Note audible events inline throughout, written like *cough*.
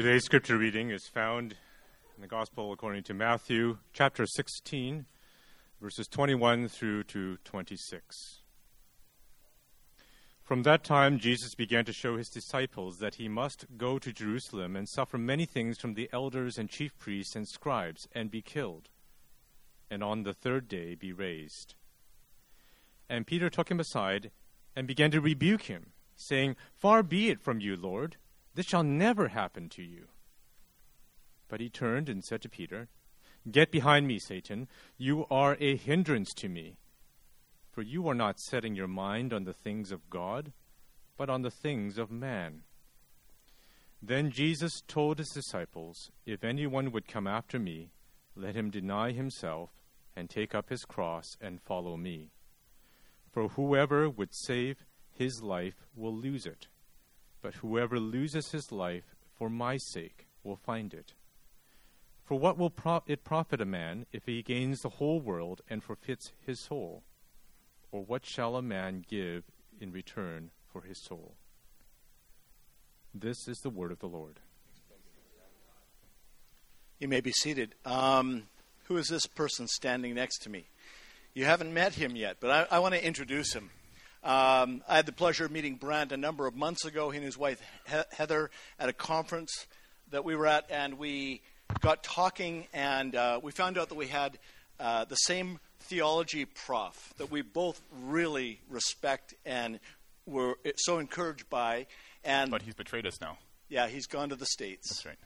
Today's scripture reading is found in the Gospel according to Matthew, chapter 16, verses 21 through to 26. From that time, Jesus began to show his disciples that he must go to Jerusalem and suffer many things from the elders and chief priests and scribes and be killed, and on the third day be raised. And Peter took him aside and began to rebuke him, saying, Far be it from you, Lord. This shall never happen to you. But he turned and said to Peter, Get behind me, Satan. You are a hindrance to me. For you are not setting your mind on the things of God, but on the things of man. Then Jesus told his disciples, If anyone would come after me, let him deny himself and take up his cross and follow me. For whoever would save his life will lose it but whoever loses his life for my sake will find it. For what will pro- it profit a man if he gains the whole world and forfeits his soul? Or what shall a man give in return for his soul? This is the word of the Lord. You may be seated. Um, who is this person standing next to me? You haven't met him yet, but I, I want to introduce him. Um, I had the pleasure of meeting Brent a number of months ago, he and his wife Heather, at a conference that we were at, and we got talking, and uh, we found out that we had uh, the same theology prof that we both really respect and were so encouraged by. And but he's betrayed us now. Yeah, he's gone to the states. That's right.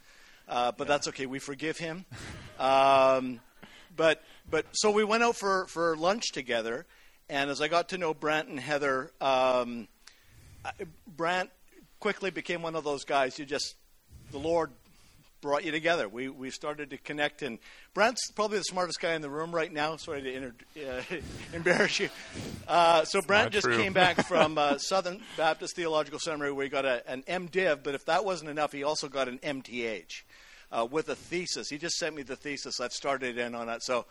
Uh, but yeah. that's okay. We forgive him. *laughs* um, but but so we went out for for lunch together and as I got to know Brent and Heather, um, Brant quickly became one of those guys you just, the Lord brought you together. We, we started to connect, and Brent's probably the smartest guy in the room right now. Sorry to inter- uh, *laughs* embarrass you. Uh, so Brent just true. came back *laughs* from uh, Southern Baptist Theological Seminary where he got a, an MDiv, but if that wasn't enough, he also got an MTH uh, with a thesis. He just sent me the thesis. I've started in on that. So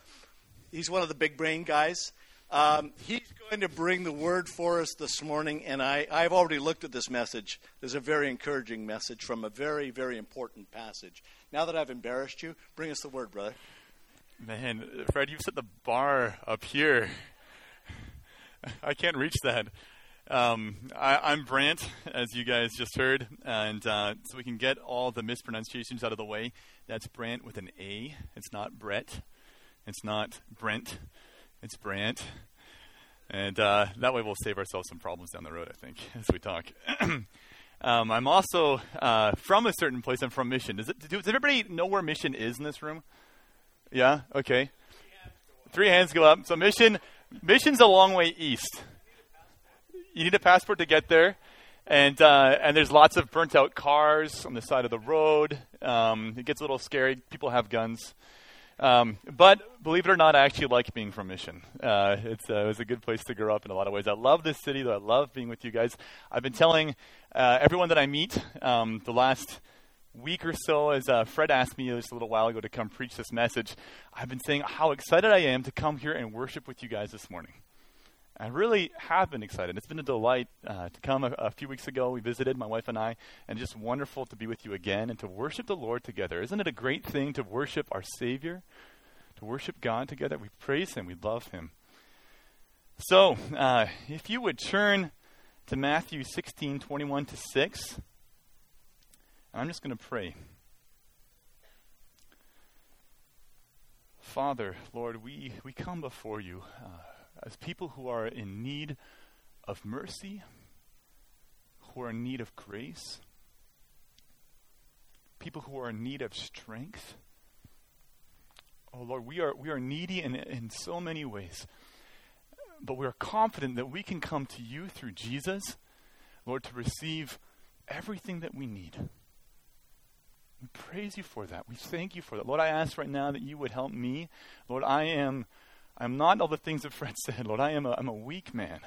he's one of the big brain guys. Um, he's going to bring the word for us this morning, and I, I've already looked at this message. There's a very encouraging message from a very, very important passage. Now that I've embarrassed you, bring us the word, brother. Man, Fred, you've set the bar up here. *laughs* I can't reach that. Um, I, am Brant, as you guys just heard, and uh, so we can get all the mispronunciations out of the way. That's Brant with an A. It's not Brett. It's not Brent. It's Brant. And uh, that way we'll save ourselves some problems down the road, I think, as we talk. *clears throat* um, I'm also uh, from a certain place. I'm from Mission. Does, it, does everybody know where Mission is in this room? Yeah? Okay. Three hands go up. So Mission, Mission's a long way east. You need a passport to get there. And uh, and there's lots of burnt out cars on the side of the road. Um, it gets a little scary. People have guns. Um, but believe it or not, I actually like being from Mission. Uh, it's, uh, it was a good place to grow up in a lot of ways. I love this city, though. I love being with you guys. I've been telling uh, everyone that I meet um, the last week or so, as uh, Fred asked me just a little while ago to come preach this message, I've been saying how excited I am to come here and worship with you guys this morning. I really have been excited. It's been a delight uh, to come a, a, few weeks ago. We visited, my wife and I, and just wonderful to be with you again and to worship the Lord together. Isn't it a great thing to worship our Savior, to worship God together? We praise Him, we love Him. So, uh, if you would turn to Matthew 16, 21 to 6, I'm just going to pray. Father, Lord, we, we come before you. Uh, as people who are in need of mercy, who are in need of grace, people who are in need of strength. Oh Lord, we are we are needy in in so many ways. But we are confident that we can come to you through Jesus, Lord, to receive everything that we need. We praise you for that. We thank you for that. Lord, I ask right now that you would help me. Lord, I am I'm not all the things that Fred *laughs* said, Lord. I am a, I'm a weak man.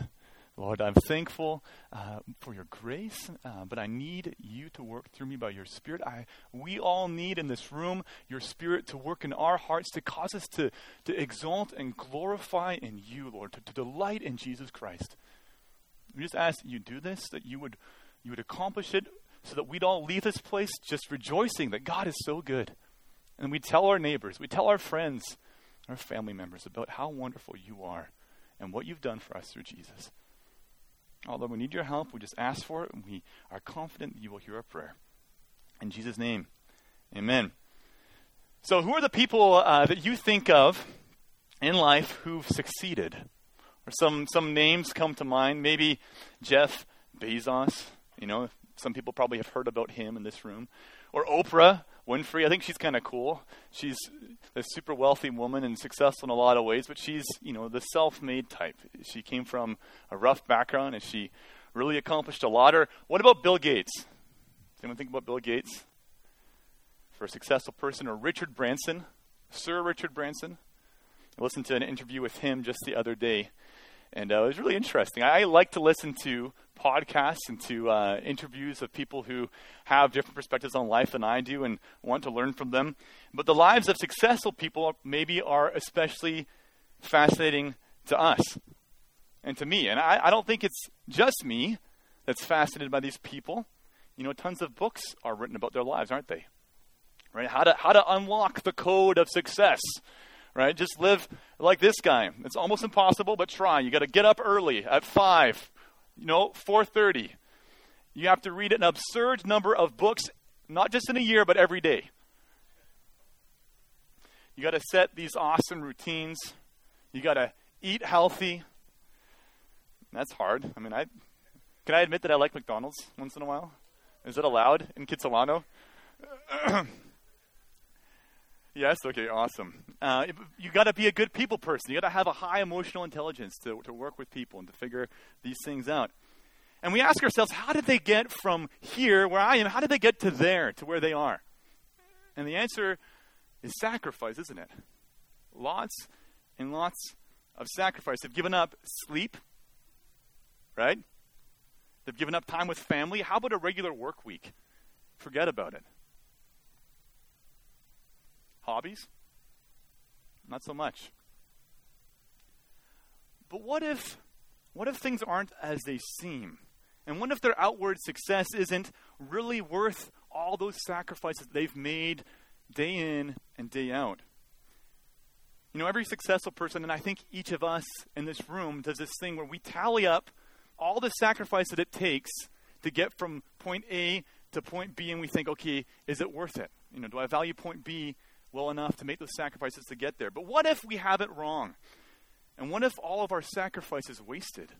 Lord, I'm thankful uh, for your grace, uh, but I need you to work through me by your Spirit. I, we all need in this room your Spirit to work in our hearts to cause us to, to exalt and glorify in you, Lord, to, to delight in Jesus Christ. We just ask that you do this, that you would, you would accomplish it so that we'd all leave this place just rejoicing that God is so good. And we tell our neighbors, we tell our friends, our family members about how wonderful you are and what you've done for us through Jesus. Although we need your help, we just ask for it, and we are confident that you will hear our prayer. In Jesus' name, amen. So, who are the people uh, that you think of in life who've succeeded? Or some, some names come to mind. Maybe Jeff Bezos. You know, some people probably have heard about him in this room. Or Oprah Winfrey. I think she's kind of cool. She's a super wealthy woman and successful in a lot of ways, but she's, you know, the self made type. She came from a rough background and she really accomplished a lot. Or what about Bill Gates? Does anyone think about Bill Gates? For a successful person. Or Richard Branson, Sir Richard Branson. I listened to an interview with him just the other day, and uh, it was really interesting. I, I like to listen to podcasts and to uh, interviews of people who have different perspectives on life than I do and want to learn from them. But the lives of successful people maybe are especially fascinating to us and to me. And I, I don't think it's just me that's fascinated by these people. You know, tons of books are written about their lives, aren't they? Right? How to how to unlock the code of success right? Just live like this guy. It's almost impossible, but try. You got to get up early at 5, you know, 4:30. You have to read an absurd number of books not just in a year, but every day. You got to set these awesome routines. You got to eat healthy. That's hard. I mean, I can I admit that I like McDonald's once in a while? Is it allowed in Kitsilano? *clears throat* Yes. Okay. Awesome. Uh, you got to be a good people person. You got to have a high emotional intelligence to to work with people and to figure these things out. And we ask ourselves, how did they get from here, where I am, how did they get to there, to where they are? And the answer is sacrifice, isn't it? Lots and lots of sacrifice. They've given up sleep, right? They've given up time with family. How about a regular work week? Forget about it. Hobbies? Not so much. But what if what if things aren't as they seem? And what if their outward success isn't really worth all those sacrifices they've made day in and day out? You know, every successful person, and I think each of us in this room does this thing where we tally up all the sacrifice that it takes to get from point A to point B, and we think, okay, is it worth it? You know, do I value point B well enough to make those sacrifices to get there. But what if we have it wrong? And what if all of our sacrifices wasted?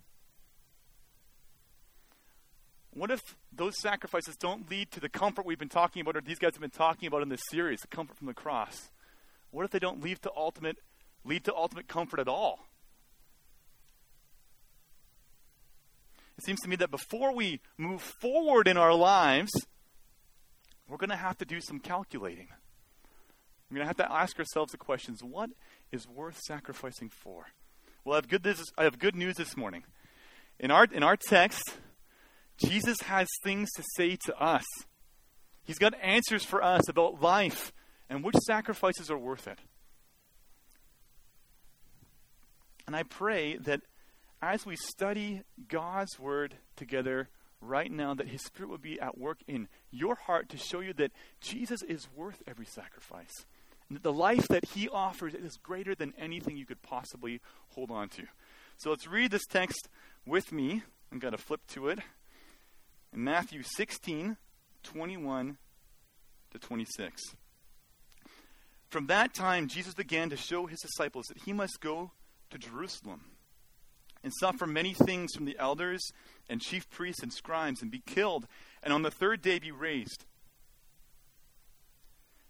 What if those sacrifices don't lead to the comfort we've been talking about, or these guys have been talking about in this series, the comfort from the cross? What if they don't lead to ultimate, lead to ultimate comfort at all? It seems to me that before we move forward in our lives, we're going to have to do some calculating. We're going to have to ask ourselves the questions what is worth sacrificing for? Well, I have good, this, I have good news this morning. In our, in our text, Jesus has things to say to us. He's got answers for us about life and which sacrifices are worth it. And I pray that as we study God's Word together right now, that His Spirit will be at work in your heart to show you that Jesus is worth every sacrifice the life that he offers is greater than anything you could possibly hold on to. So let's read this text with me. I'm going to flip to it. In Matthew 16, 21 to 26. From that time, Jesus began to show his disciples that he must go to Jerusalem and suffer many things from the elders and chief priests and scribes and be killed, and on the third day be raised.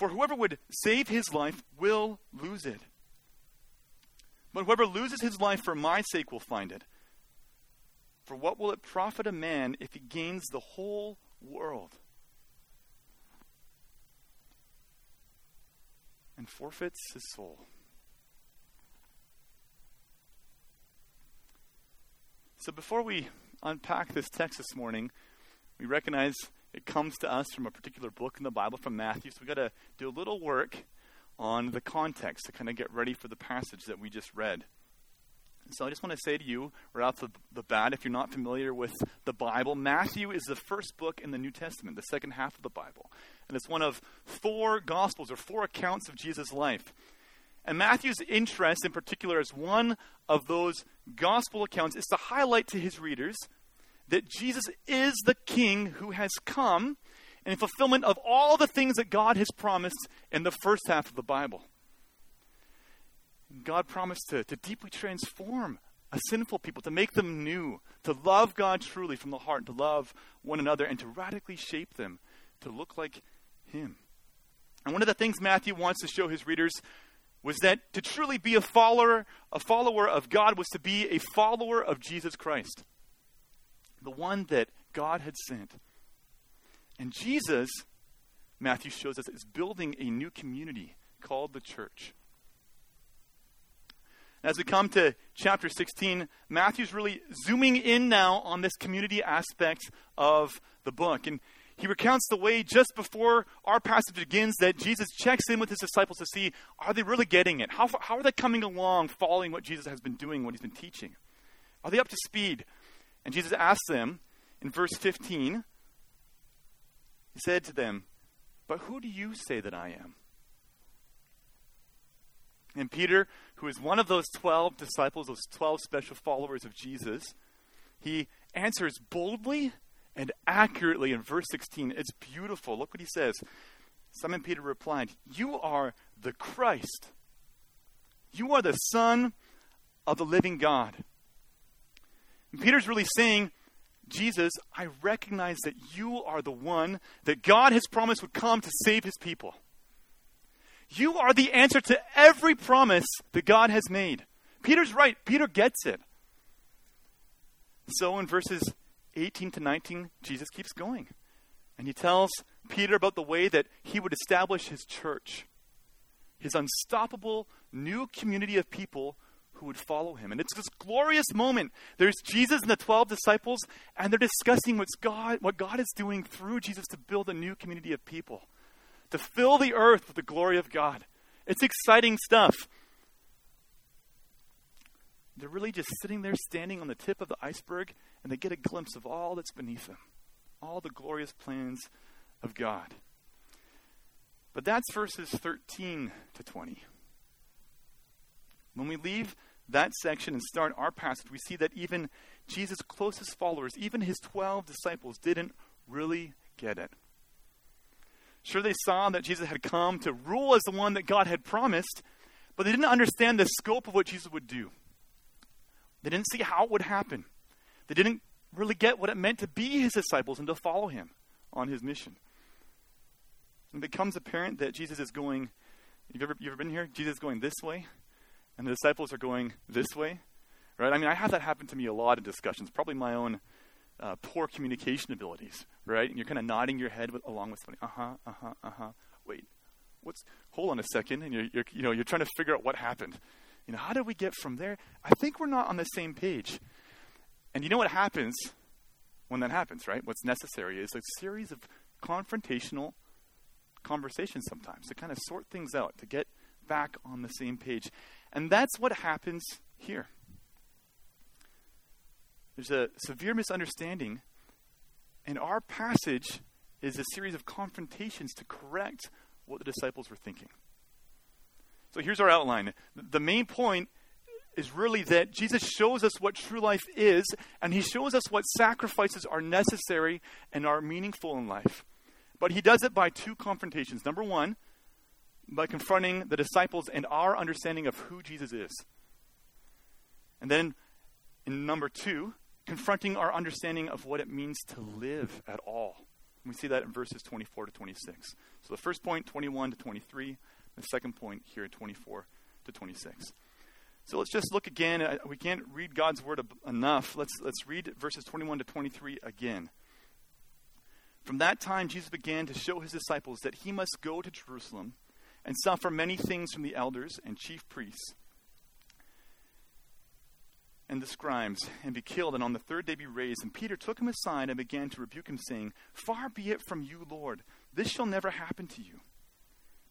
For whoever would save his life will lose it. But whoever loses his life for my sake will find it. For what will it profit a man if he gains the whole world and forfeits his soul? So before we unpack this text this morning, we recognize it comes to us from a particular book in the Bible from Matthew. So we've got to do a little work on the context to kind of get ready for the passage that we just read. So I just want to say to you, right off the, the bat, if you're not familiar with the Bible, Matthew is the first book in the New Testament, the second half of the Bible. And it's one of four Gospels or four accounts of Jesus' life. And Matthew's interest in particular as one of those Gospel accounts is to highlight to his readers that Jesus is the King who has come in fulfillment of all the things that God has promised in the first half of the Bible. God promised to, to deeply transform a sinful people, to make them new, to love God truly from the heart, to love one another, and to radically shape them to look like Him. And one of the things Matthew wants to show his readers was that to truly be a follower, a follower of God was to be a follower of Jesus Christ, the one that God had sent. And Jesus, Matthew shows us, is building a new community called the church. As we come to chapter 16, Matthew's really zooming in now on this community aspect of the book. And he recounts the way just before our passage begins that Jesus checks in with his disciples to see are they really getting it? How, how are they coming along following what Jesus has been doing, what he's been teaching? Are they up to speed? And Jesus asks them in verse 15, he said to them, But who do you say that I am? And Peter, who is one of those 12 disciples, those 12 special followers of Jesus, he answers boldly and accurately in verse 16. It's beautiful. Look what he says. Simon Peter replied, You are the Christ. You are the Son of the living God. And Peter's really saying, Jesus, I recognize that you are the one that God has promised would come to save his people. You are the answer to every promise that God has made. Peter's right. Peter gets it. So in verses 18 to 19, Jesus keeps going. And he tells Peter about the way that he would establish his church, his unstoppable new community of people who would follow him. And it's this glorious moment. There's Jesus and the 12 disciples, and they're discussing what's God, what God is doing through Jesus to build a new community of people to fill the earth with the glory of God. It's exciting stuff. They're really just sitting there standing on the tip of the iceberg, and they get a glimpse of all that's beneath them, all the glorious plans of God. But that's verses 13 to 20. When we leave that section and start our passage, we see that even Jesus' closest followers, even his 12 disciples, didn't really get it. Sure, they saw that Jesus had come to rule as the one that God had promised, but they didn't understand the scope of what Jesus would do. They didn't see how it would happen. They didn't really get what it meant to be his disciples and to follow him on his mission. It becomes apparent that Jesus is going, you've ever, you ever been here? Jesus is going this way, and the disciples are going this way. Right? I mean, I have that happen to me a lot in discussions, probably my own uh, poor communication abilities, right? And you're kind of nodding your head with, along with somebody. Uh huh. Uh huh. Uh huh. Wait, what's? Hold on a second, and you're, you're you know you're trying to figure out what happened. You know, how did we get from there? I think we're not on the same page. And you know what happens when that happens, right? What's necessary is a series of confrontational conversations sometimes to kind of sort things out, to get back on the same page. And that's what happens here. There's a severe misunderstanding, and our passage is a series of confrontations to correct what the disciples were thinking. So here's our outline. The main point is really that Jesus shows us what true life is, and he shows us what sacrifices are necessary and are meaningful in life. But he does it by two confrontations. Number one, by confronting the disciples and our understanding of who Jesus is. And then in number two, confronting our understanding of what it means to live at all. we see that in verses 24 to 26. So the first point, 21 to 23. The second point here, 24 to 26. So let's just look again. Uh, we can't read God's word enough. Let's, let's read verses 21 to 23 again. From that time, Jesus began to show his disciples that he must go to Jerusalem and suffer many things from the elders and chief priests and the scribes, and be killed, and on the third day be raised. And Peter took him aside and began to rebuke him, saying, Far be it from you, Lord. This shall never happen to you.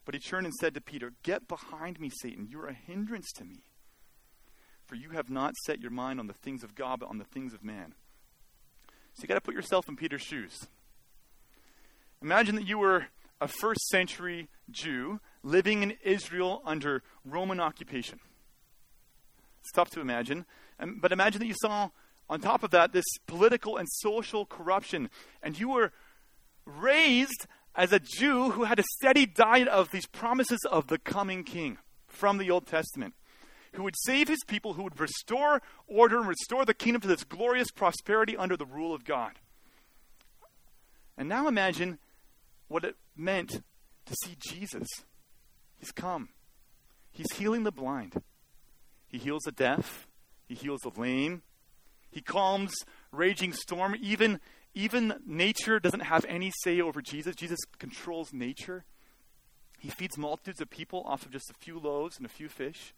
But he turned and said to Peter, Get behind me, Satan. You are a hindrance to me. For you have not set your mind on the things of God, but on the things of man. So you got to put yourself in Peter's shoes. Imagine that you were a first century Jew living in Israel under Roman occupation. It's tough to imagine. Um, but imagine that you saw, on top of that, this political and social corruption, and you were raised as a Jew who had a steady diet of these promises of the coming king from the Old Testament, who would save his people, who would restore order and restore the kingdom to this glorious prosperity under the rule of God. And now imagine what it meant to see Jesus. He's come, He's healing the blind, He heals the deaf, He heals the lame, He calms raging storm. Even, even nature doesn't have any say over Jesus. Jesus controls nature. He feeds multitudes of people off of just a few loaves and a few fish.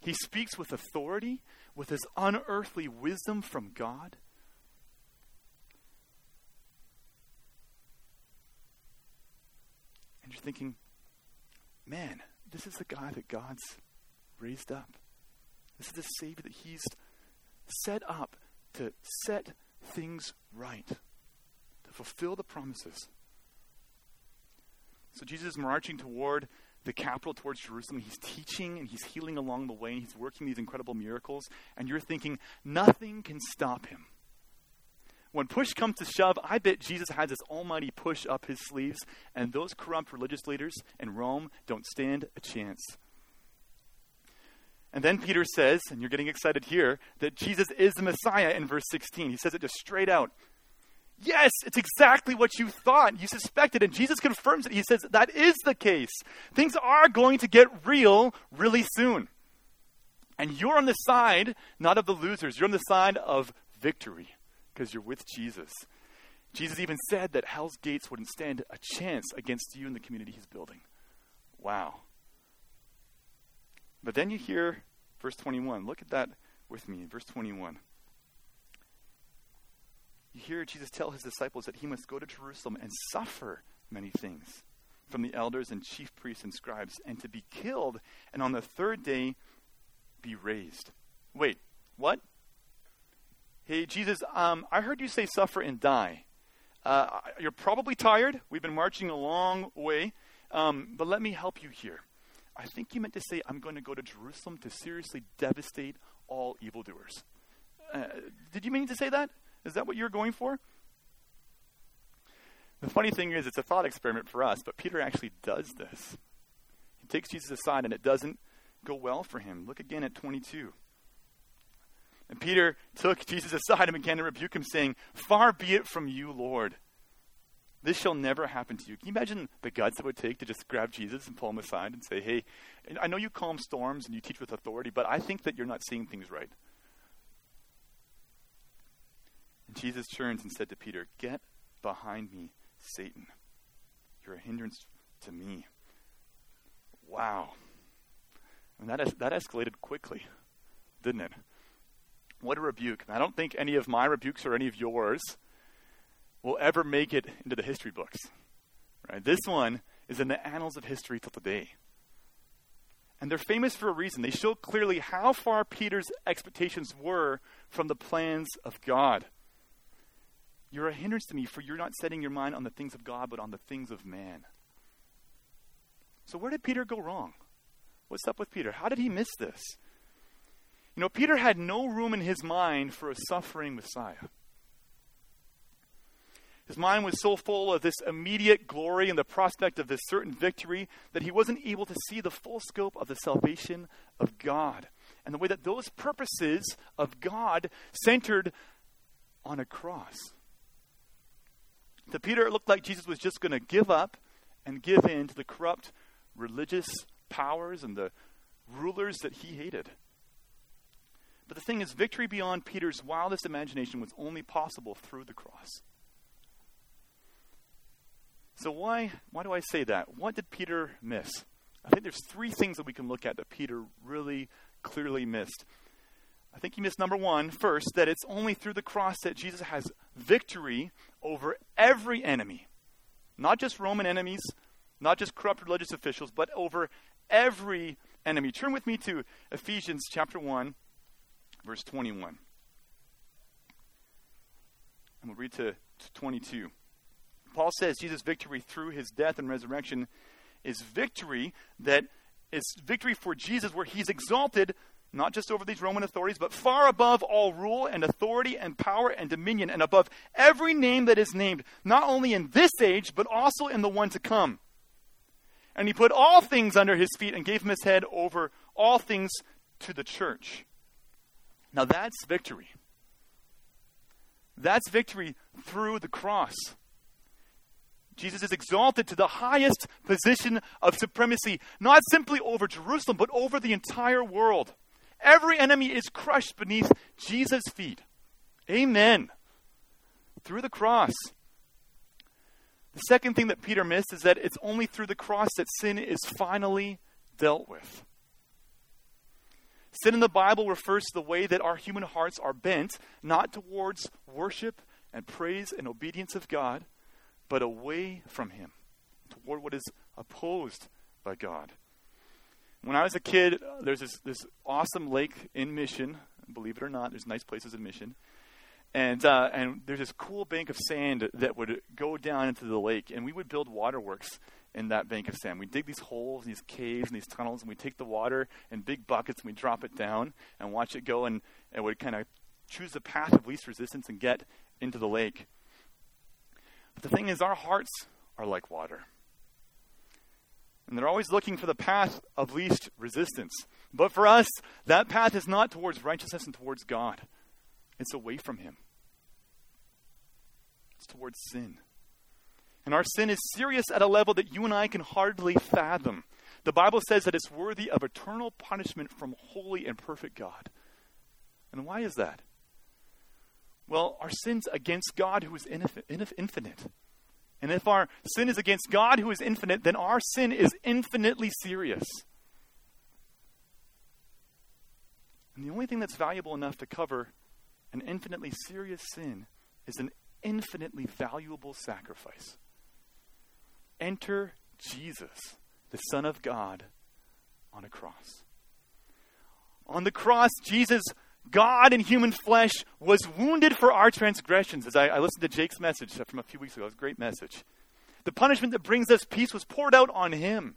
He speaks with authority, with his unearthly wisdom from God. And you're thinking, man, this is the guy that God's raised up. This is the Savior that He's set up to set things right, to fulfill the promises. So Jesus is marching toward the capital, towards Jerusalem. He's teaching and he's healing along the way, and he's working these incredible miracles. And you're thinking, nothing can stop him. When push comes to shove, I bet Jesus has this almighty push up his sleeves, and those corrupt religious leaders in Rome don't stand a chance. And then Peter says, and you're getting excited here, that Jesus is the Messiah in verse 16. He says it just straight out. Yes, it's exactly what you thought. You suspected, and Jesus confirms it. He says that is the case. Things are going to get real really soon. And you're on the side not of the losers, you're on the side of victory because you're with Jesus. Jesus even said that hell's gates wouldn't stand a chance against you and the community he's building. Wow. But then you hear verse 21. Look at that with me, verse 21. You hear Jesus tell his disciples that he must go to Jerusalem and suffer many things from the elders and chief priests and scribes, and to be killed, and on the third day be raised. Wait, what? Hey, Jesus, um, I heard you say suffer and die. Uh, you're probably tired. We've been marching a long way. Um, but let me help you here. I think you meant to say, I'm going to go to Jerusalem to seriously devastate all evildoers. Uh, did you mean to say that? Is that what you're going for? The funny thing is, it's a thought experiment for us, but Peter actually does this. He takes Jesus aside, and it doesn't go well for him. Look again at 22. And Peter took Jesus aside and began to rebuke him, saying, Far be it from you, Lord. This shall never happen to you. Can you imagine the guts it would take to just grab Jesus and pull him aside and say, Hey, I know you calm storms and you teach with authority, but I think that you're not seeing things right. And Jesus turns and said to Peter, Get behind me, Satan. You're a hindrance to me. Wow. And that, es- that escalated quickly, didn't it? What a rebuke. I don't think any of my rebukes or any of yours will ever make it into the history books. Right? This one is in the annals of history till today. And they're famous for a reason. They show clearly how far Peter's expectations were from the plans of God. You're a hindrance to me, for you're not setting your mind on the things of God, but on the things of man. So, where did Peter go wrong? What's up with Peter? How did he miss this? You know, Peter had no room in his mind for a suffering Messiah. His mind was so full of this immediate glory and the prospect of this certain victory that he wasn't able to see the full scope of the salvation of God and the way that those purposes of God centered on a cross. To Peter, it looked like Jesus was just going to give up and give in to the corrupt religious powers and the rulers that he hated. But the thing is, victory beyond Peter's wildest imagination was only possible through the cross. So why why do I say that? What did Peter miss? I think there's three things that we can look at that Peter really clearly missed. I think he missed number one first, that it's only through the cross that Jesus has victory over every enemy. Not just Roman enemies, not just corrupt religious officials, but over every enemy. Turn with me to Ephesians chapter 1, verse 21. And we'll read to, to 22. Paul says Jesus' victory through his death and resurrection is victory that is victory for Jesus, where he's exalted not just over these Roman authorities, but far above all rule and authority and power and dominion, and above every name that is named, not only in this age, but also in the one to come. And he put all things under his feet and gave him his head over all things to the church. Now that's victory. That's victory through the cross. Jesus is exalted to the highest position of supremacy, not simply over Jerusalem, but over the entire world. Every enemy is crushed beneath Jesus' feet. Amen. Through the cross. The second thing that Peter missed is that it's only through the cross that sin is finally dealt with. Sin in the Bible refers to the way that our human hearts are bent, not towards worship and praise and obedience of God, but away from Him, toward what is opposed by God. When I was a kid, there's this, this awesome lake in Mission. Believe it or not, there's nice places in Mission. And, uh, and there's this cool bank of sand that would go down into the lake, and we would build waterworks in that bank of sand. We dig these holes, these caves, and these tunnels, and we take the water in big buckets and we drop it down and watch it go, and it would kind of choose the path of least resistance and get into the lake. But the thing is, our hearts are like water. And they're always looking for the path of least resistance. But for us, that path is not towards righteousness and towards God, it's away from Him, it's towards sin. And our sin is serious at a level that you and I can hardly fathom. The Bible says that it's worthy of eternal punishment from holy and perfect God. And why is that? Well, our sin's against God who is infinite. And if our sin is against God who is infinite, then our sin is infinitely serious. And the only thing that's valuable enough to cover an infinitely serious sin is an infinitely valuable sacrifice. Enter Jesus, the Son of God, on a cross. On the cross, Jesus, God in human flesh, was wounded for our transgressions. As I, I listened to Jake's message from a few weeks ago, it was a great message. The punishment that brings us peace was poured out on him.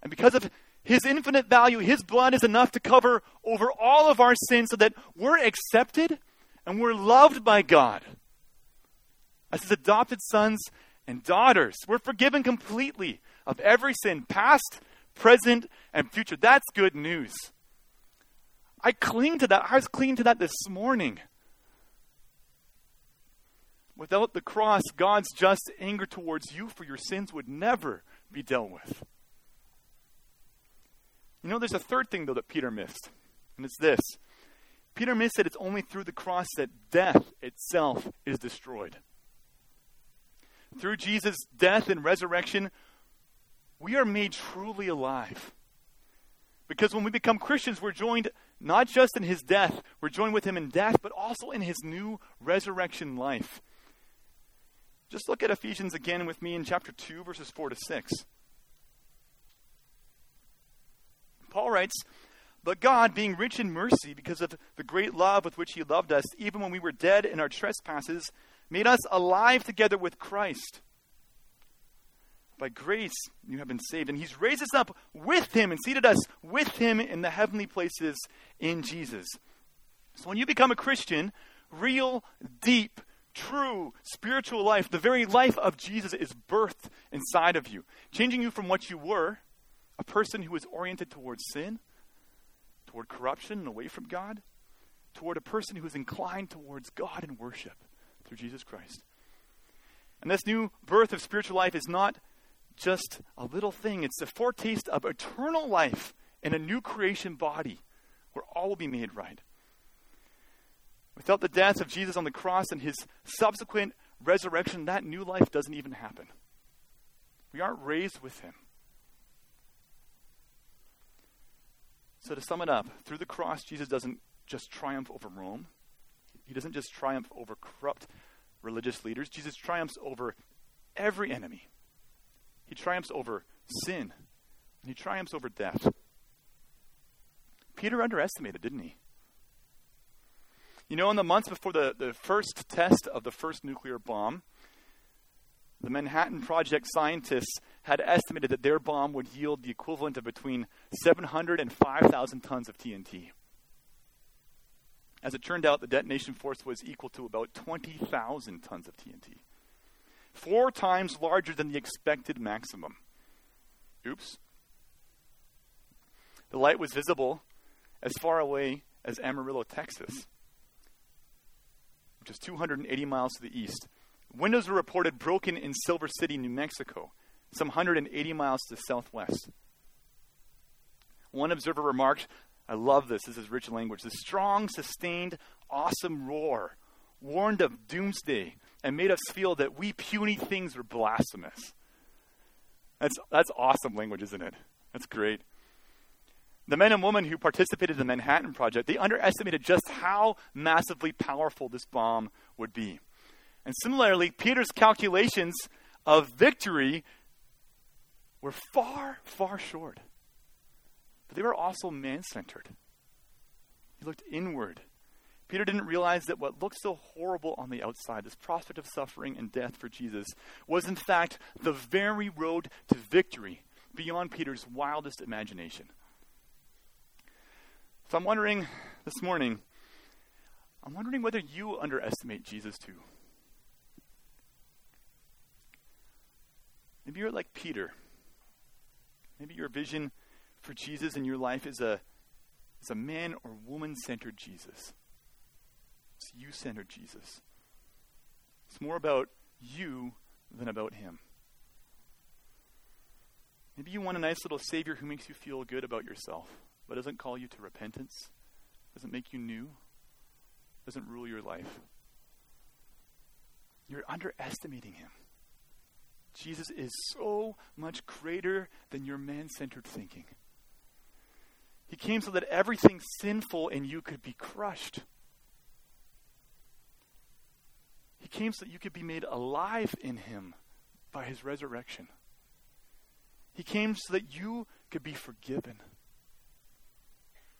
And because of his infinite value, his blood is enough to cover over all of our sins so that we're accepted and we're loved by God. As his adopted sons and daughters, we're forgiven completely of every sin, past, present, and future. That's good news. I cling to that. I was clinging to that this morning. Without the cross, God's just anger towards you for your sins would never be dealt with. You know, there's a third thing, though, that Peter missed, and it's this. Peter missed that it's only through the cross that death itself is destroyed. Through Jesus' death and resurrection, we are made truly alive. Because when we become Christians, we're joined not just in his death, we're joined with him in death, but also in his new resurrection life. Just look at Ephesians again with me in chapter 2, verses 4 to 6. Paul writes, But God, being rich in mercy, because of the great love with which he loved us, even when we were dead in our trespasses, made us alive together with Christ. By grace you have been saved. And he's raised us up with him and seated us with him in the heavenly places in Jesus. So when you become a Christian, real, deep, true spiritual life, the very life of Jesus, is birthed inside of you, changing you from what you were, a person who is oriented towards sin, toward corruption and away from God, toward a person who is inclined towards God and worship through Jesus Christ. And this new birth of spiritual life is not just a little thing, it's the foretaste of eternal life in a new creation body where all will be made right. Without the death of Jesus on the cross and his subsequent resurrection, that new life doesn't even happen. We aren't raised with him. So, to sum it up, through the cross, Jesus doesn't just triumph over Rome, he doesn't just triumph over corrupt religious leaders. Jesus triumphs over every enemy. He triumphs over sin, and he triumphs over death. Peter underestimated, didn't he? You know, in the months before the, the first test of the first nuclear bomb, the Manhattan Project scientists had estimated that their bomb would yield the equivalent of between 700 and 5,000 tons of TNT. As it turned out, the detonation force was equal to about 20,000 tons of TNT, four times larger than the expected maximum. Oops. The light was visible as far away as Amarillo, Texas, which is 280 miles to the east. Windows were reported broken in Silver City, New Mexico, some 180 miles to the southwest. One observer remarked, I love this, this is rich language. The strong, sustained, awesome roar warned of doomsday and made us feel that we puny things were blasphemous. That's, that's awesome language, isn't it? That's great. The men and women who participated in the Manhattan Project, they underestimated just how massively powerful this bomb would be. And similarly, Peter's calculations of victory were far, far short. They were also man centered. He looked inward. Peter didn't realize that what looked so horrible on the outside, this prospect of suffering and death for Jesus, was in fact the very road to victory beyond Peter's wildest imagination. So I'm wondering this morning, I'm wondering whether you underestimate Jesus too. Maybe you're like Peter. Maybe your vision for Jesus in your life is a, is a man or woman centered Jesus. It's you centered Jesus. It's more about you than about him. Maybe you want a nice little Savior who makes you feel good about yourself but doesn't call you to repentance, doesn't make you new, doesn't rule your life. You're underestimating him. Jesus is so much greater than your man centered thinking. He came so that everything sinful in you could be crushed. He came so that you could be made alive in him by his resurrection. He came so that you could be forgiven.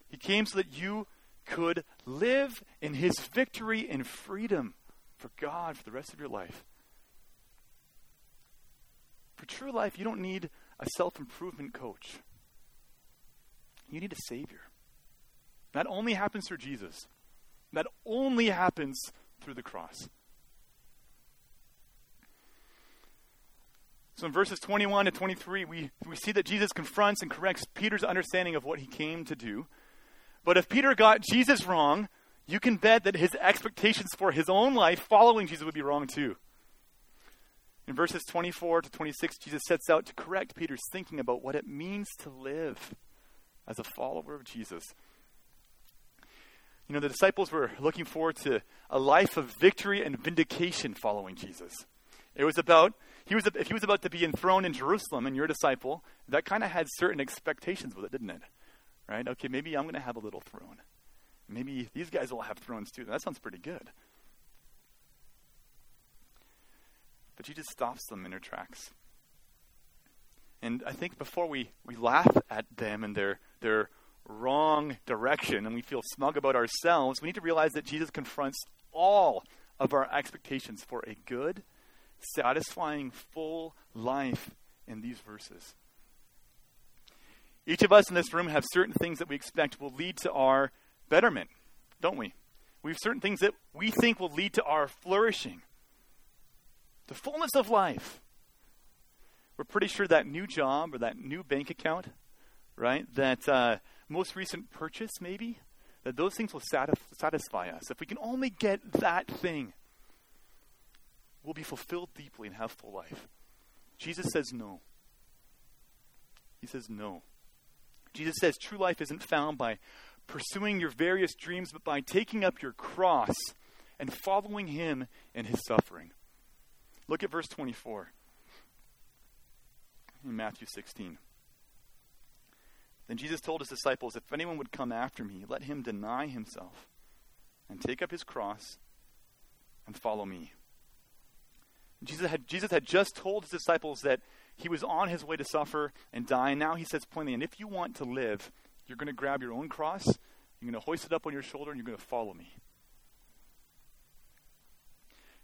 He came so that you could live in his victory and freedom for God for the rest of your life. For true life, you don't need a self improvement coach. You need a Savior. That only happens through Jesus. That only happens through the cross. So in verses 21 to 23, we, we see that Jesus confronts and corrects Peter's understanding of what he came to do. But if Peter got Jesus wrong, you can bet that his expectations for his own life following Jesus would be wrong too. In verses 24 to 26, Jesus sets out to correct Peter's thinking about what it means to live as a follower of Jesus. You know, the disciples were looking forward to a life of victory and vindication following Jesus. It was about, he was, if he was about to be enthroned in Jerusalem and you're a disciple, that kind of had certain expectations with it, didn't it? right? Okay, maybe I'm going to have a little throne. Maybe these guys will have thrones too. That sounds pretty good. But Jesus stops them in their tracks. And I think before we, we laugh at them and their, their wrong direction and we feel smug about ourselves, we need to realize that Jesus confronts all of our expectations for a good, satisfying, full life in these verses. Each of us in this room have certain things that we expect will lead to our betterment, don't we? We have certain things that we think will lead to our flourishing, the fullness of life. We're pretty sure that new job or that new bank account, right? That uh, most recent purchase, maybe, that those things will satisfy us. If we can only get that thing, we'll be fulfilled deeply and have full life. Jesus says no. He says no. Jesus says true life isn't found by pursuing your various dreams, but by taking up your cross and following him in his suffering. Look at verse 24 in Matthew 16. Then Jesus told his disciples, If anyone would come after me, let him deny himself and take up his cross and follow me. Jesus had, Jesus had just told his disciples that he was on his way to suffer and die, and now he says plainly, and if you want to live, you're going to grab your own cross, you're going to hoist it up on your shoulder, and you're going to follow me.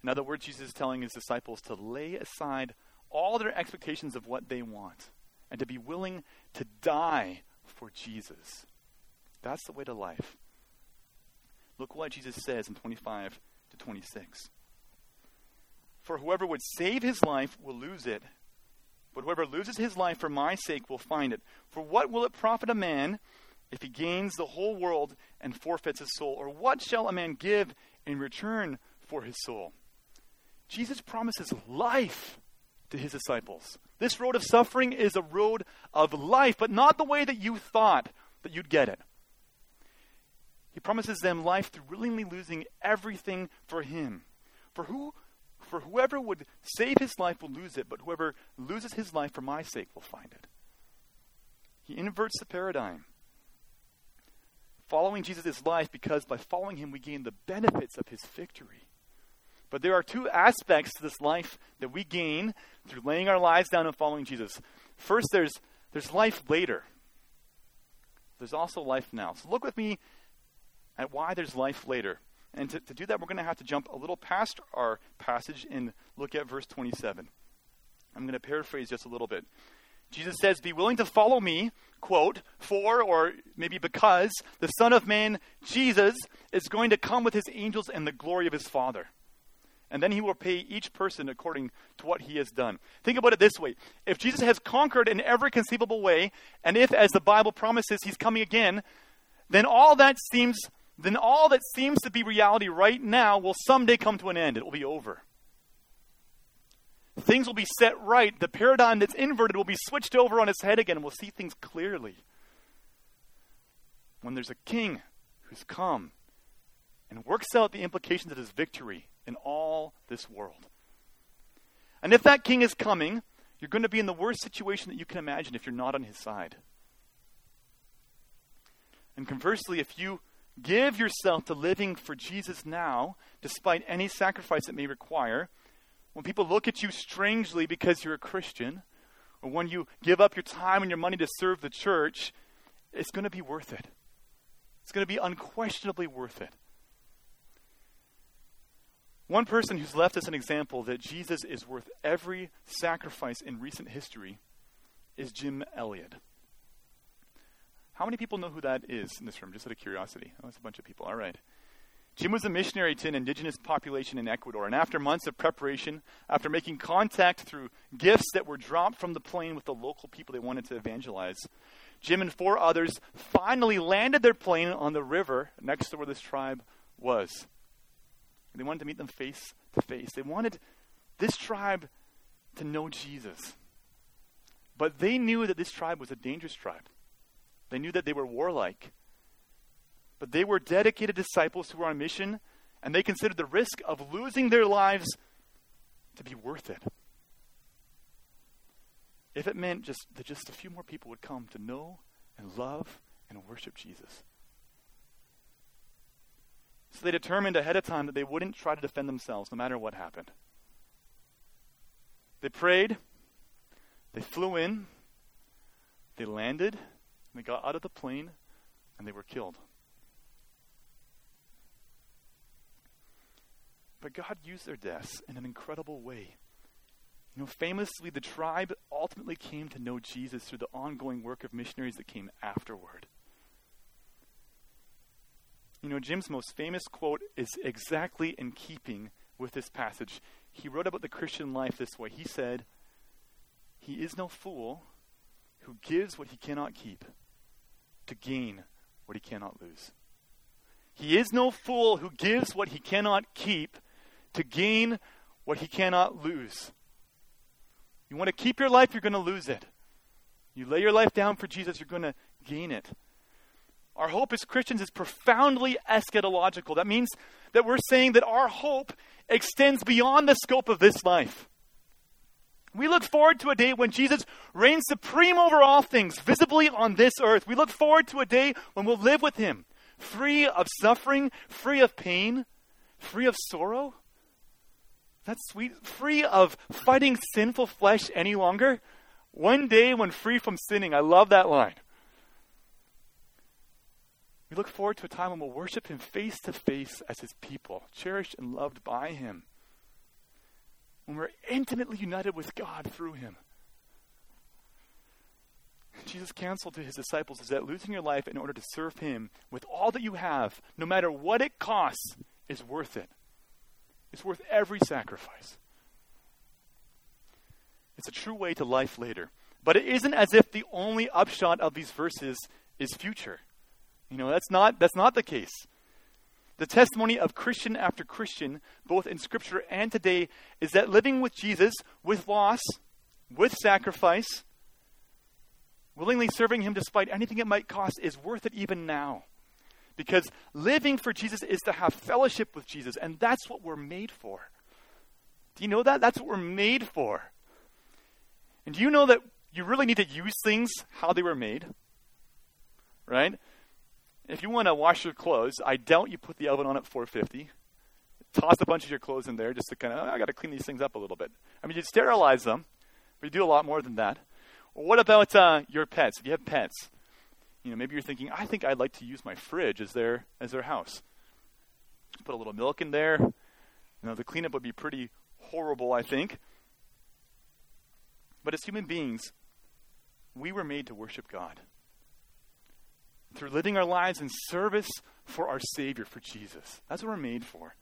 In other words, Jesus is telling his disciples to lay aside all their expectations of what they want and to be willing to die for Jesus. That's the way to life. Look what Jesus says in 25 to 26. For whoever would save his life will lose it, but whoever loses his life for my sake will find it. For what will it profit a man if he gains the whole world and forfeits his soul? Or what shall a man give in return for his soul? Jesus promises life to his disciples. This road of suffering is a road of life, but not the way that you thought that you'd get it. He promises them life through willingly losing everything for him. For who for whoever would save his life will lose it, but whoever loses his life for my sake will find it. He inverts the paradigm. Following Jesus is life because by following him we gain the benefits of his victory. But there are two aspects to this life that we gain through laying our lives down and following Jesus. First, there's, there's life later. There's also life now. So look with me at why there's life later. And to, to do that, we're going to have to jump a little past our passage and look at verse 27. I'm going to paraphrase just a little bit. Jesus says, Be willing to follow me, quote, for or maybe because the Son of Man, Jesus, is going to come with his angels in the glory of his Father and then he will pay each person according to what he has done. Think about it this way if Jesus has conquered in every conceivable way, and if, as the Bible promises, he's coming again, then all that seems then all that seems to be reality right now will someday come to an end. It will be over. Things will be set right. The paradigm that's inverted will be switched over on its head again, and we'll see things clearly. When there's a king who's come and works out the implications of his victory in all this world. And if that king is coming, you're going to be in the worst situation that you can imagine if you're not on his side. And conversely, if you give yourself to living for Jesus now, despite any sacrifice it may require, when people look at you strangely because you're a Christian, or when you give up your time and your money to serve the church, it's going to be worth it. It's going to be unquestionably worth it. One person who's left us an example that Jesus is worth every sacrifice in recent history is Jim Elliot. How many people know who that is in this room, just out of curiosity? Oh, it's a bunch of people. All right. Jim was a missionary to an indigenous population in Ecuador, and after months of preparation, after making contact through gifts that were dropped from the plane with the local people they wanted to evangelize, Jim and four others finally landed their plane on the river next to where this tribe was. They wanted to meet them face to face. They wanted this tribe to know Jesus. But they knew that this tribe was a dangerous tribe. They knew that they were warlike. But they were dedicated disciples who were on mission, and they considered the risk of losing their lives to be worth it. If it meant just that just a few more people would come to know and love and worship Jesus. So they determined ahead of time that they wouldn't try to defend themselves no matter what happened. They prayed, they flew in, they landed, they got out of the plane, and they were killed. But God used their deaths in an incredible way. You know, famously, the tribe ultimately came to know Jesus through the ongoing work of missionaries that came afterward. You know, Jim's most famous quote is exactly in keeping with this passage. He wrote about the Christian life this way. He said, He is no fool who gives what he cannot keep to gain what he cannot lose. He is no fool who gives what he cannot keep to gain what he cannot lose. You want to keep your life, you're going to lose it. You lay your life down for Jesus, you're going to gain it. Our hope as Christians is profoundly eschatological. That means that we're saying that our hope extends beyond the scope of this life. We look forward to a day when Jesus reigns supreme over all things, visibly on this earth. We look forward to a day when we'll live with him, free of suffering, free of pain, free of sorrow. That's sweet. Free of fighting sinful flesh any longer. One day when free from sinning. I love that line. We look forward to a time when we'll worship Him face to face as His people, cherished and loved by Him. When we're intimately united with God through Him. Jesus counseled to His disciples is that losing your life in order to serve Him with all that you have, no matter what it costs, is worth it. It's worth every sacrifice. It's a true way to life later. But it isn't as if the only upshot of these verses is future. You know, that's not, that's not the case. The testimony of Christian after Christian, both in Scripture and today, is that living with Jesus, with loss, with sacrifice, willingly serving Him despite anything it might cost, is worth it even now. Because living for Jesus is to have fellowship with Jesus, and that's what we're made for. Do you know that? That's what we're made for. And do you know that you really need to use things how they were made? Right? If you want to wash your clothes, I doubt you put the oven on at 450. Toss a bunch of your clothes in there just to kind of, oh, I got to clean these things up a little bit. I mean, you sterilize them, but you do a lot more than that. What about uh, your pets? If you have pets, you know, maybe you're thinking, I think I'd like to use my fridge as their as their house. Put a little milk in there. You know, the cleanup would be pretty horrible, I think. But as human beings, we were made to worship God. Through living our lives in service for our Savior, for Jesus. That's what we're made for.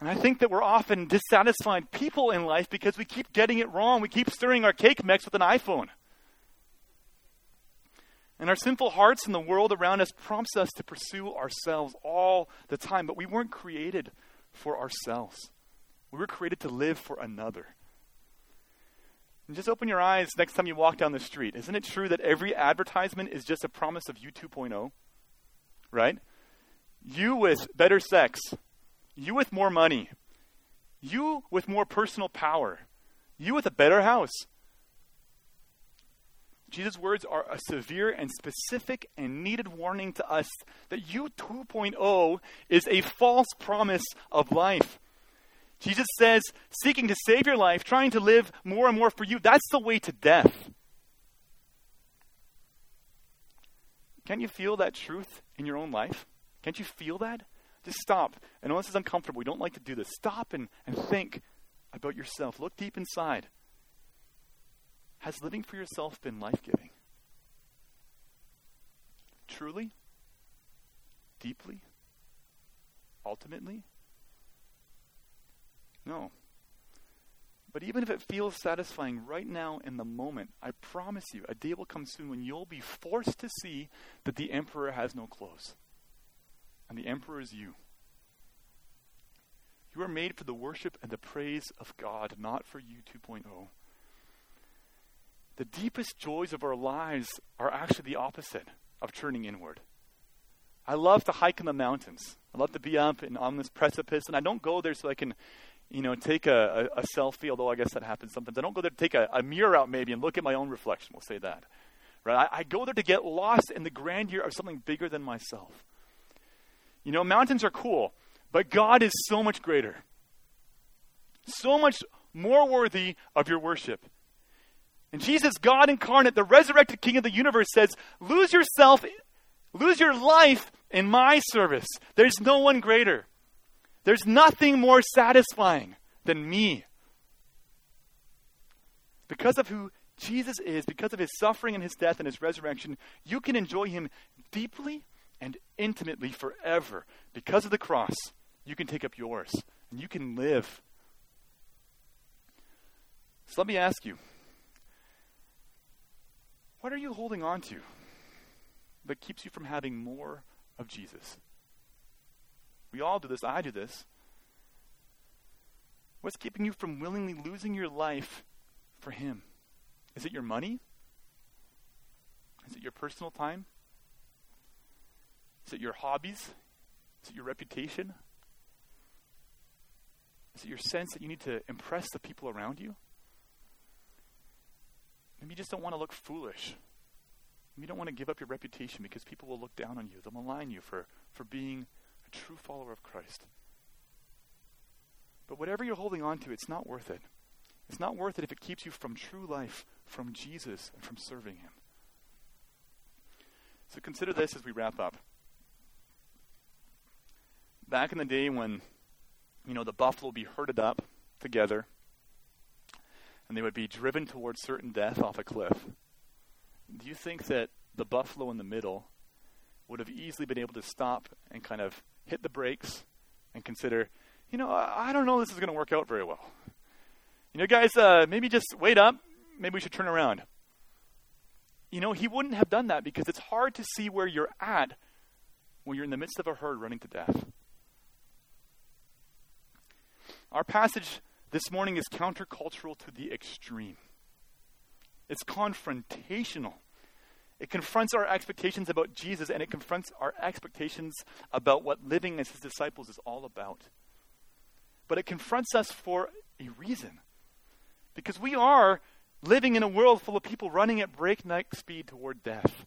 And I think that we're often dissatisfied people in life because we keep getting it wrong. We keep stirring our cake mix with an iPhone. And our sinful hearts and the world around us prompts us to pursue ourselves all the time. But we weren't created for ourselves. We were created to live for another. And just open your eyes next time you walk down the street. Isn't it true that every advertisement is just a promise of you 2.0? Right? You with better sex. You with more money. You with more personal power. You with a better house. Jesus' words are a severe and specific and needed warning to us that you 2.0 is a false promise of life. Jesus says, seeking to save your life, trying to live more and more for you, that's the way to death. Can't you feel that truth in your own life? Can't you feel that? Just stop. I know this is uncomfortable. We don't like to do this. Stop and, and think about yourself. Look deep inside. Has living for yourself been life giving? Truly? Deeply? Ultimately? No. But even if it feels satisfying right now in the moment, I promise you, a day will come soon when you'll be forced to see that the emperor has no clothes. And the emperor is you. You are made for the worship and the praise of God, not for you 2.0. The deepest joys of our lives are actually the opposite of turning inward. I love to hike in the mountains. I love to be up and on this precipice, and I don't go there so I can you know, take a, a, a, selfie, although I guess that happens sometimes. I don't go there to take a, a mirror out maybe and look at my own reflection. We'll say that. Right? I, I go there to get lost in the grandeur of something bigger than myself. You know, mountains are cool, but God is so much greater. So much more worthy of your worship. And Jesus, God incarnate, the resurrected King of the universe, says, Lose yourself, lose your life in my service. There's no one greater. There's nothing more satisfying than me. Because of who Jesus is, because of his suffering and his death and his resurrection, you can enjoy him deeply and intimately forever. Because of the cross, you can take up yours and you can live. So let me ask you what are you holding on to that keeps you from having more of Jesus? We all do this. I do this. What's keeping you from willingly losing your life for Him? Is it your money? Is it your personal time? Is it your hobbies? Is it your reputation? Is it your sense that you need to impress the people around you? Maybe you just don't want to look foolish. Maybe you don't want to give up your reputation because people will look down on you. They'll malign you for, for being true follower of Christ. But whatever you're holding on to, it's not worth it. It's not worth it if it keeps you from true life, from Jesus, and from serving Him. So consider this as we wrap up. Back in the day when, you know, the buffalo would be herded up together and they would be driven towards certain death off a cliff, do you think that the buffalo in the middle would have easily been able to stop and kind of hit the brakes and consider, you know, I, I don't know this is going to work out very well. You know, guys, uh, maybe just wait up. Maybe we should turn around. You know, he wouldn't have done that because it's hard to see where you're at when you're in the midst of a herd running to death. Our passage this morning is countercultural to the extreme. It's confrontational. It confronts our expectations about Jesus and it confronts our expectations about what living as his disciples is all about. But it confronts us for a reason. Because we are living in a world full of people running at breakneck speed toward death.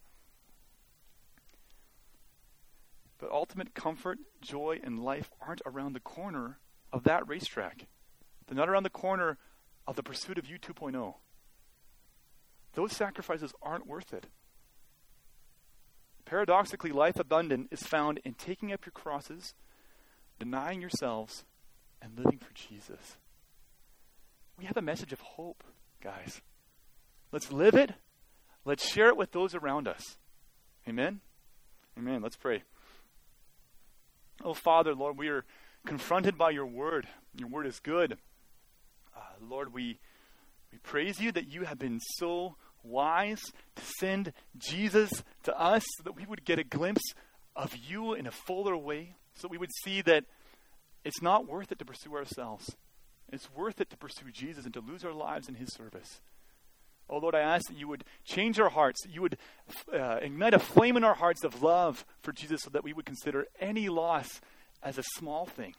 But ultimate comfort, joy, and life aren't around the corner of that racetrack. They're not around the corner of the pursuit of you 2.0. Those sacrifices aren't worth it. Paradoxically, life abundant is found in taking up your crosses, denying yourselves, and living for Jesus. We have a message of hope, guys. Let's live it. Let's share it with those around us. Amen? Amen. Let's pray. Oh, Father, Lord, we are confronted by your word. Your word is good. Uh, Lord, we, we praise you that you have been so wise to send Jesus to us so that we would get a glimpse of you in a fuller way, so we would see that it's not worth it to pursue ourselves. It's worth it to pursue Jesus and to lose our lives in his service. Oh Lord, I ask that you would change our hearts, that you would uh, ignite a flame in our hearts of love for Jesus so that we would consider any loss as a small thing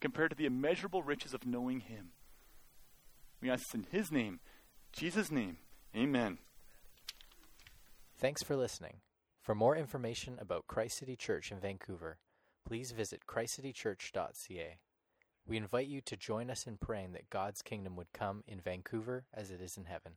compared to the immeasurable riches of knowing him. We ask this in his name, Jesus' name. Amen. Thanks for listening. For more information about Christ City Church in Vancouver, please visit christcitychurch.ca. We invite you to join us in praying that God's kingdom would come in Vancouver as it is in heaven.